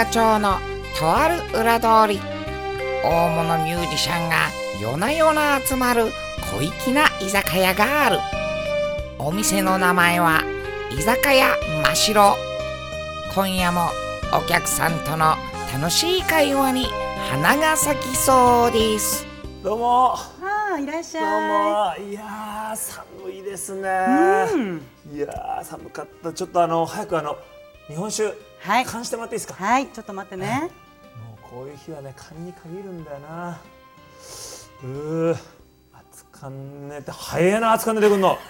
門前仲町のとある裏通り。大物ミュージシャンが夜な夜な集まる小粋な居酒屋がある。お店の名前は居酒屋真白。今夜もお客さんとの楽しい会話に花が咲きそうです。どうも。ああいらっしどうゃも。いやー寒いですね。い。うん。いやー寒かった。ちょっとあの早くあの日本酒はい。てもらっていいですか、はい、ちょっと待ってね。もうこういう日はね缶に限るんだよな。うー熱燗ねって早いな熱燗出てくんの。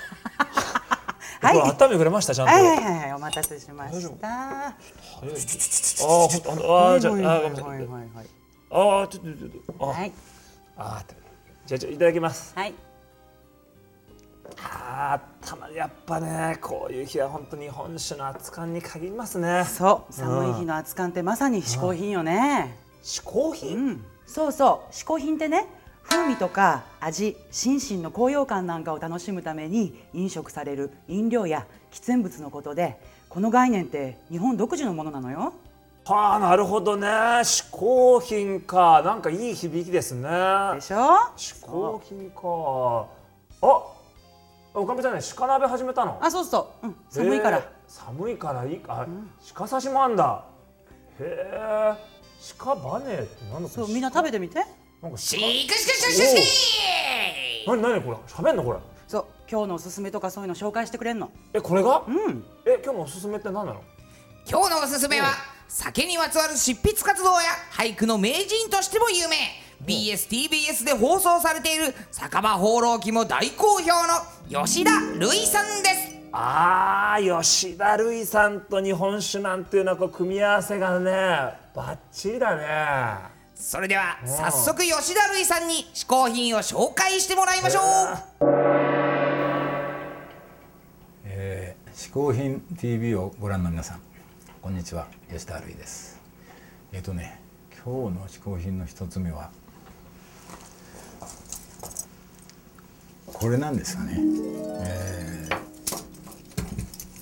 はい。これ温めてくれましたちゃんと、はいはいはいはい、お待たせしま大丈夫？した。あーほんとあーじゃああーごめんなさい。あーちょっとちょっとあー、はいあーじゃあちょいただきます。はい。あーたまやっぱねこういう日は本当に日本酒の熱燗に限りますね。そう、寒い日の熱燗ってまさに嗜好品よね。嗜好う品、ん。そうそう、嗜好品ってね。風味とか味、心身の高揚感なんかを楽しむために飲食される飲料や喫煙物のことでこの概念って日本独自のものなのよ。はあなるほどね。嗜好品か。なんかいい響きですね。でしょ？嗜好品か。あおかみさんね鹿鍋始めたのあ、そうそう、うん、寒いから。寒いからいいか、あ鹿刺しもあんだへえ鹿バネってなんだこれそう、みんな食べてみて。なんかシークシクシクシクシク何何これ喋んのこれそう、今日のおすすめとかそういうの紹介してくれんの。えこれが、うん。え今日のおすすめって何なの今日のおすすめは酒にまつわる執筆活動や俳句の名人としても有名 BSTBS で放送されている酒場放浪記も大好評の吉田類さんです。あー吉田類さんと日本酒なんていうのはこう組み合わせがねバッチリだね。それでは早速吉田類さんに嗜好品を紹介してもらいましょう。えー、嗜好品 TV をご覧の皆さんこんにちは吉田類です。えっ、とね今日の嗜好品の一つ目はこれなんですかね、えー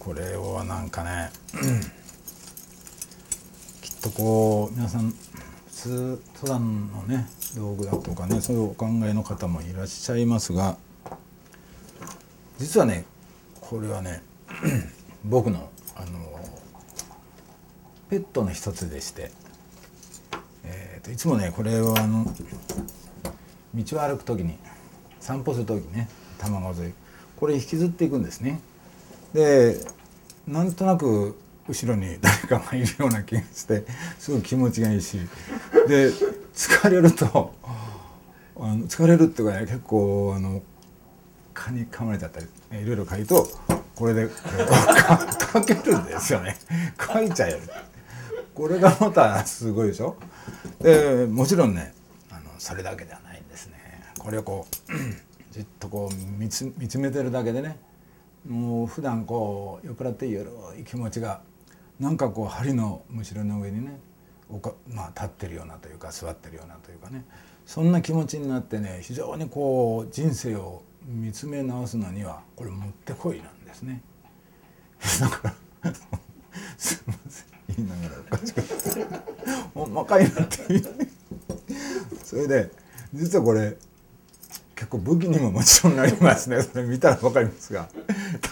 これはなんかねきっとこう皆さん普通登山のね道具だとかねそういうお考えの方もいらっしゃいますが実はねこれはね僕のあのペットの一つでして、えーといつもねこれをあの道を歩く時に散歩する時ね多摩川沿いこれ引きずっていくんですね。でなんとなく後ろに誰かがいるような気がしてすごい気持ちがいいし。で疲れるとあの疲れるっていうかね結構あの蚊に噛まれちゃったりいろいろ書いとこれでかけるんですよね。書いちゃえるこれがまたすごいでしょ？でもちろんねあのそれだけではない。これをこうじっとこう見つ見つめてるだけでねもう普段こう酔っ払っているい気持ちがなんかこう針のむしろの上にねおか、まあ、立ってるようなというか座ってるようなというかねそんな気持ちになってね非常にこう人生を見つめ直すのにはこれもってこいなんですね。だから すいません言いながらおかしくて ほんまかいなっていうそれで実はこれ結構武器にももちろんなりますね それ見たら分かりますが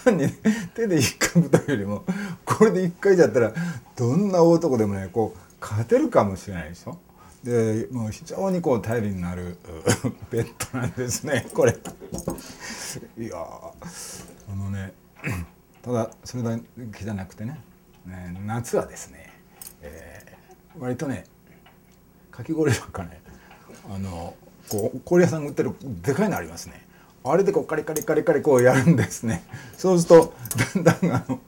単に、ね、手で一回というよりもこれで一回じゃったらどんな大男でもねこう勝てるかもしれないでしょ？でもう非常にこう頼りになる うペットなんですねこれ。いやーあのね ただそれだけじゃなくてねね夏はですね、えー割とねかき氷とかねあのこう氷屋さんが売ってるでかいのありますね。あれでこうカリカリカリカリこうやるんですね。そうするとだんだんあの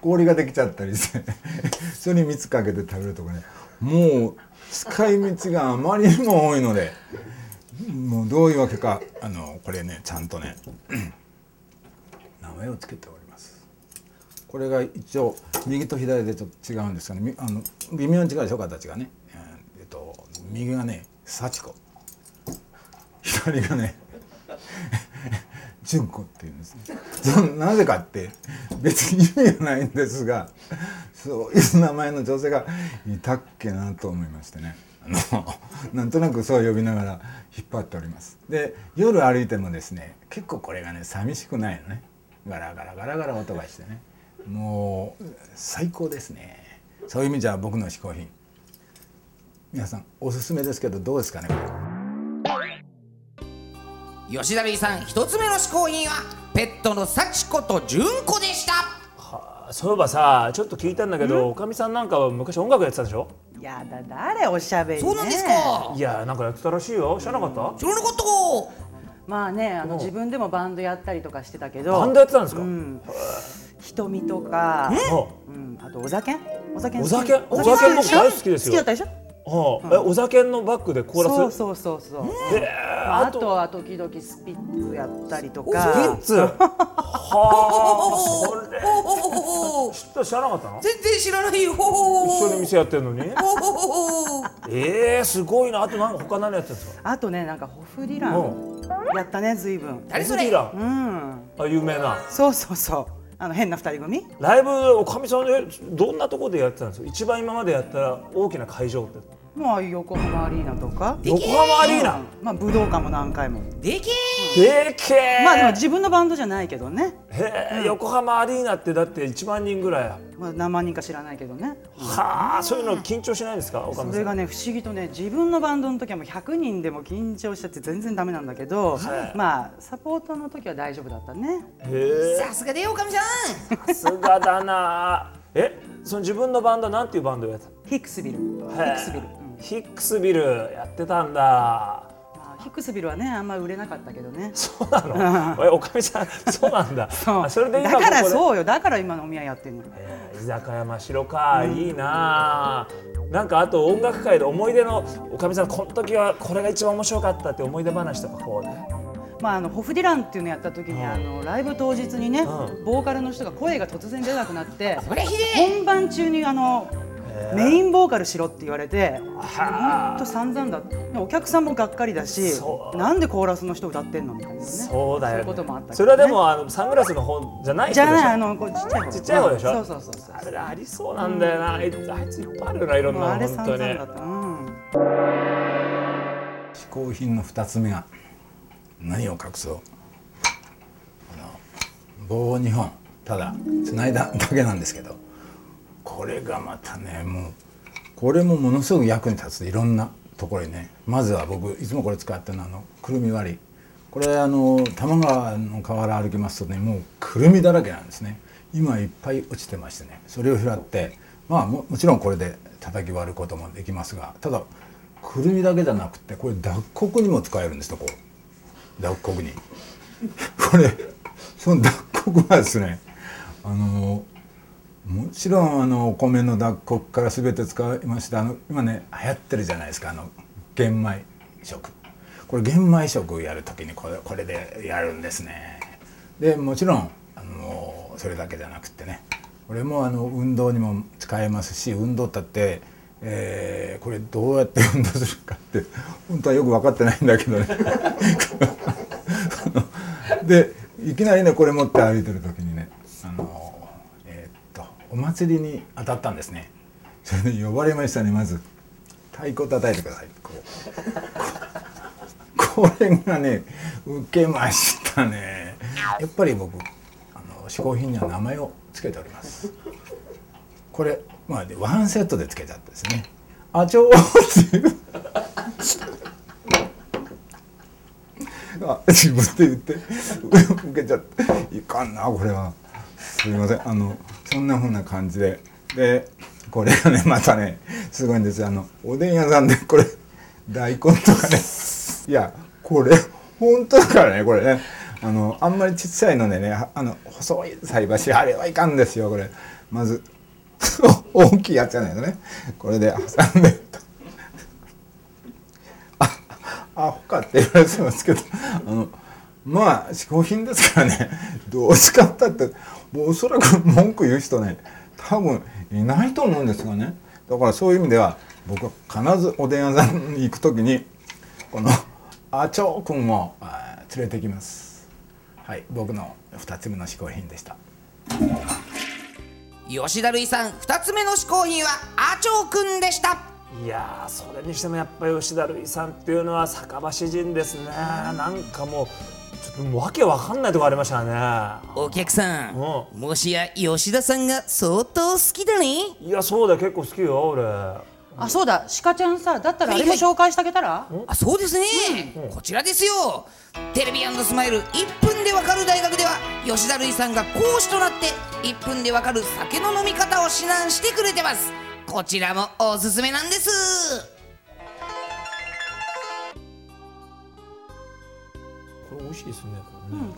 氷ができちゃったりして それに蜜かけて食べるとかね。もう使い道があまりにも多いのでもうどういうわけかあのこれねちゃんとね 名前をつけております。これが一応右と左でちょっと違うんですがね。あの微妙に違うでしょ形がね。えーえっと右がね幸子。左がね純子っていうんですそのなぜかって別に意味がないんですがそういう名前の女性がいたっけなと思いましてね。あのなんとなくそう呼びながら引っ張っております。で夜歩いてもですね結構これがね寂しくないのね。ガラガラガラガラ音がしてね。もう最高ですね。そういう意味じゃ僕の嗜好品。皆さんおすすめですけどどうですかねこれ。吉田類さん一つ目の嗜好品はペットの幸子と純子でした。はあそういえばさちょっと聞いたんだけどおかみさんなんかは昔音楽やってたでしょ？やだ誰？おしゃべりね。そうなんですか？いやなんかやってたらしいよ。知らなかった？知らなかった。まあねあのう。ん自分でもバンドやったりとかしてたけど。バンドやってたんですか、うん。瞳とかはうん。あ。とお酒？お酒お酒？お酒酒僕大好きですよ。好きだったでしょ？あはあ。えお酒のバッグでコーラスそうそうそうそう。へえあとは時々スピッツやったりとスピかッツ？はあ知った知らなかったの？全然知らないよ一緒に店やってるのに？えー、すごいな。あとなんか他何やってるんですかあとねなんかホフディランやったね随分。誰それ？うん。あ有名な。そうそうそう。あの変な二人組？ライブおかみさんでどんなところでやってたんですか？一番今までやったら大きな会場ってまあ横浜アリーナとか。横浜アリーナ、うん。まあ武道館も何回も。でけでけえ。まあでも自分のバンドじゃないけどね、へえ、横浜アリーナってだって1万人ぐらい。まあ、何万人か知らないけどね。はあそういうの緊張しないんですかそれがね不思議とね自分のバンドの時はもう100人でも緊張しちゃって全然ダメなんだけど、はい。まあサポートの時は大丈夫だったね。へさすがでよおかみさん。えさすがだな。えその自分のバンドなんていうバンドをやってヒックスビル。ヒたックスビル、うんヒックスビルやってたんだ。まあヒックスビルはねあんま売れなかったけどね。そうなの？えおかみさんそうなんだ。そそれで今だからそうよ。だから今飲み屋やってんの。えー居酒屋真白か、いいな。あなんかあと音楽界で思い出のおかみさんこの時はこれが一番面白かったって思い出話とかこうね。まあ、あのホフディランっていうのやった時に、うん。あのライブ当日にね、うボーカルの人が声が突然出なくなってそれひでえ。本番中にあのメインボーカルしろって言われてはほんと散々だ。お客さんもがっかりだしなんでコーラスの人歌ってんのみたいなね。そうだよ、ね、そういうこともあったね。それはでもあのサングラスの方じゃない人でしょ？じゃないあのこうちっちゃい方。ちっちゃい方でしょ？そうそうそうそうあれありそうなんだよな、あいつあいついっぱいあるよないろんなあれ散々だった。うん。嗜好品の2つ目が何を隠そう？棒を2本。ただつないだだけなんですけどこれがまたねもうこれもものすごく役に立ついろんなところにね。まずは僕いつもこれ使ってるのあのくるみ割り。これあの多摩川の河原歩きますとねもうくるみだらけなんですね。今いっぱい落ちてましてねそれを拾ってまあももちろんこれで叩き割ることもできますがただくるみだけじゃなくてこれ脱穀にも使えるんですとこう。脱穀に。これその脱穀はですねあのもちろんあのお米の脱穀から全て使いましてあの今ね流行ってるじゃないですか。あの玄米食。これ玄米食やる時にこれこれでやるんですね。でもちろんあのそれだけじゃなくってね。これもあの運動にも使えますし運動ったって、えーこれどうやって運動するかって本当はよく分かってないんだけどね。でいきなりねこれ持って歩いてる時に祭りに当たったんですね。それで呼ばれましたねまず。太鼓叩いてください。こう。ここれがね受けましたね。やっぱり僕あの嗜好品には名前を付けております。これまあワンセットでつけちゃったですね。あちょーっていうあ自分で言って受けちゃっていかんなこれは。すみません。あのそんなふうな感じで。でこれがね またねすごいんですよ。あのおでん屋さんでこれ大根とかね。いやこれ本当だからねこれね。あのあんまりちっちゃいのでねあの細い菜箸あれはいかんですよこれ。まず 大きいやつじゃないのね。これで挟んでアホかって言われてますけど。あのまあ嗜好品ですからね。どう使ったってもうおそらく文句言う人ね多分いないと思うんですがね。だからそういう意味では僕は必ずおでん屋さんに行く時にこのアチョー君を連れてきます。はい僕の2つ目の嗜好品でした。吉田類さん2つ目の嗜好品はアチョーくんでした。いやーそれにしてもやっぱり吉田類さんっていうのは酒場詩人ですね。なんかもうちょっともうわけわかんないとこありましたね。お客さんうもしや吉田さんが相当好きだね。いやそうだ結構好きよ俺。あそうだ。鹿ちゃんさだったらあれも紹介してあげたら、あそうですね、こちらですよ。テレビスマイル1分でわかる大学では吉田類さんが講師となって1分でわかる酒の飲み方を指南してくれてます。こちらもおすすめなんです美味しいですねこれね。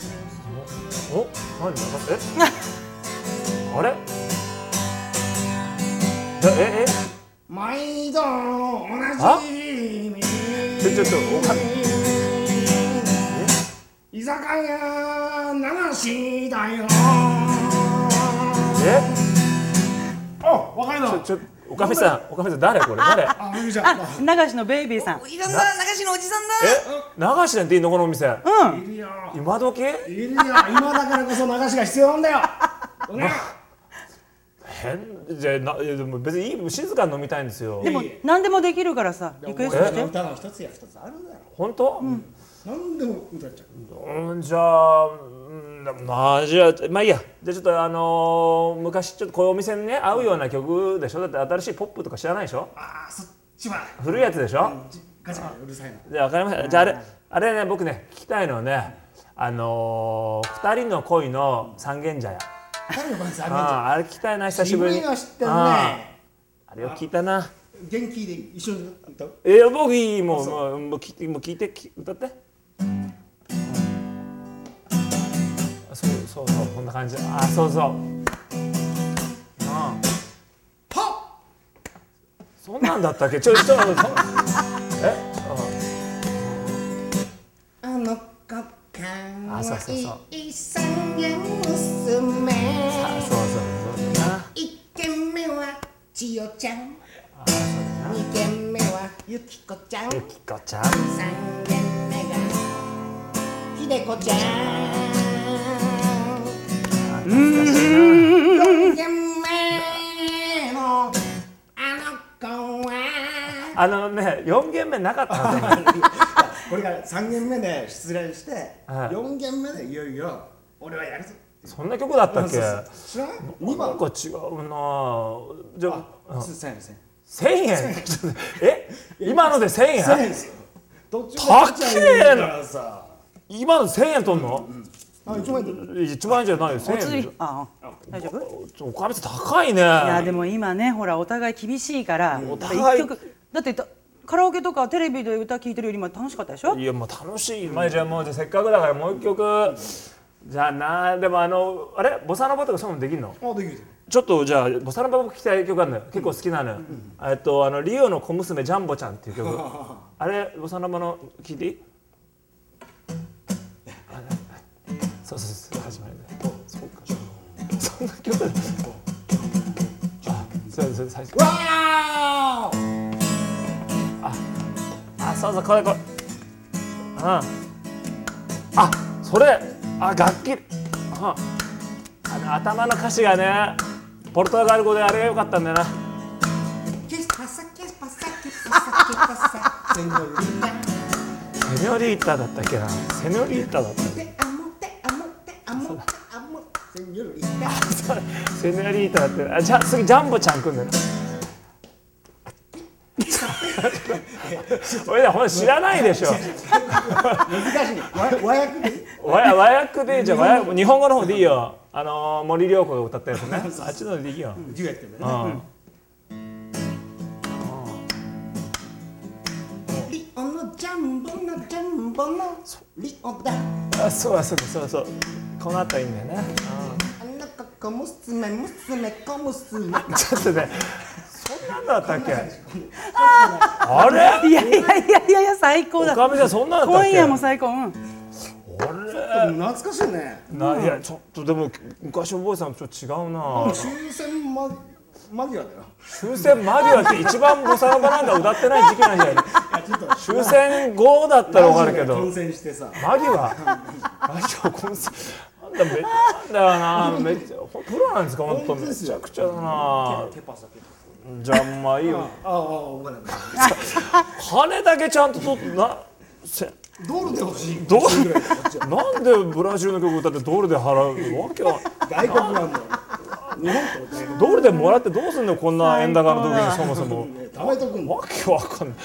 おお何え あれ？えええ？毎度同あ？じみちょちょっとおか居酒屋流しだよ。え？あ、わかるのちょちょおかみさんおかみさん誰？これ誰？あ、流しのベイビーさん。おじさんだ流しのおじさんだ。え流しなんていいの？このお店。うん。いるよ。今時？いるよ。今だからこそ流しが必要なんだよ。ね変じゃあなでも別にいい静かに飲みたいんですよ。でも何でもできるからさリクエストして。歌の一つや二つあるだろ。本当、何でも歌っちゃう。うん、じゃまあじゃあまあいいやじゃあちょっとあのー昔ちょっとこういうお店にね合うような曲でしょ？だって新しいポップとか知らないでしょ？あー、そっちは。古いやつでしょ、ガチャガチャ。うるさいのじゃあ分かりましたじゃああれあれね僕ね聞きたいのはねあのー、二人の恋の三軒茶屋。あああれ聞きたいな久しぶり。にね。あれを聞いたな。元気で一緒に歌う？えー、僕いいもうもうもう聞いてもう聞いてき歌ってそうそうこんな感じ。あそうそう。うんはそんなんだったっけ？ちょちょそえ？あの子かあそうそうそういい三軒娘あそうそうそう。な一軒目は千代ちゃん。あそうだな。二軒目はゆきこちゃん。ゆきこちゃん。三軒目がひでこちゃんあのね四軒目なかった これが三軒目で失恋してはい。四軒目でいよいよ俺はやるぞ。そんな曲だったっけ？知らない二番なんか違うな。じゃあす千円千円？え？今ので千円？千円ですよ。どっちも高えな。今の千円取んの？あ一万円じゃないでしょ。りあ。大丈夫？お金高いね。いやでも今ねほらお互い厳しいからお互い。一曲だってたカラオケとかテレビで歌聴いてるよりも楽しかったでしょ？いやもう楽しい、まあ、じゃあもうじゃあせっかくだからもう一曲。じゃあなでもあのあれ？ボサノバとかそういうのできるの？あできるちょっとじゃあボサノバ僕聞きたい曲あるのよ結構好きなのよ、えっとあのリオの小娘ジャンボちゃんっていう曲。あれ？ボサノバの聞いていい？そうそうそう。始まりだそうかそんな曲だあそうそう最初わーあそうそうこれこれうんあそれあ楽器。うんあの頭の歌詞がねポルトガル語であれが良かったんだよな.セニョリータだったっけな。セニョリータだった。っけ señorita. セニョリータだってあじゃあ次ジャンボちゃん来んだよ俺らほんと知らないでしょ。難しい。和訳で？和訳でじゃあ和訳日本語の方でいいよ。あのー森良子が歌ったやつね。あっちのでいいよ、デュエットでね。うん。リオのジャンボのジャンボのリオだ。あそうそうそうそうこの後いいんだよね、あの子小娘、娘、小娘。ちょっとねそんなんだったっけ？あれいやいやいやいやいや最高おだかみさんそんなんだったっけ？今夜も最高。うん。あれ懐かしいね。ないやちょっとでも昔覚えてたのとちょっと違うな。終戦間間際だよ。終戦間際って一番ボサノバなんか歌ってない時期なんじゃない？終戦後だったらわかるけど。混戦してさ。マギはマギは混戦？なんだめなんだよな。めっちゃほプロなんですか本当めちゃくちゃだな。じゃあまあいいよ。ああお金金だけちゃんと取ってなせドルで欲しい。どうなんでブラジルの曲歌ってドルで払うわけは外国なんだよ。日本とドルでもらってどうすんのこんな円高の時にそもそも。ね貯めとくんだわけわかんない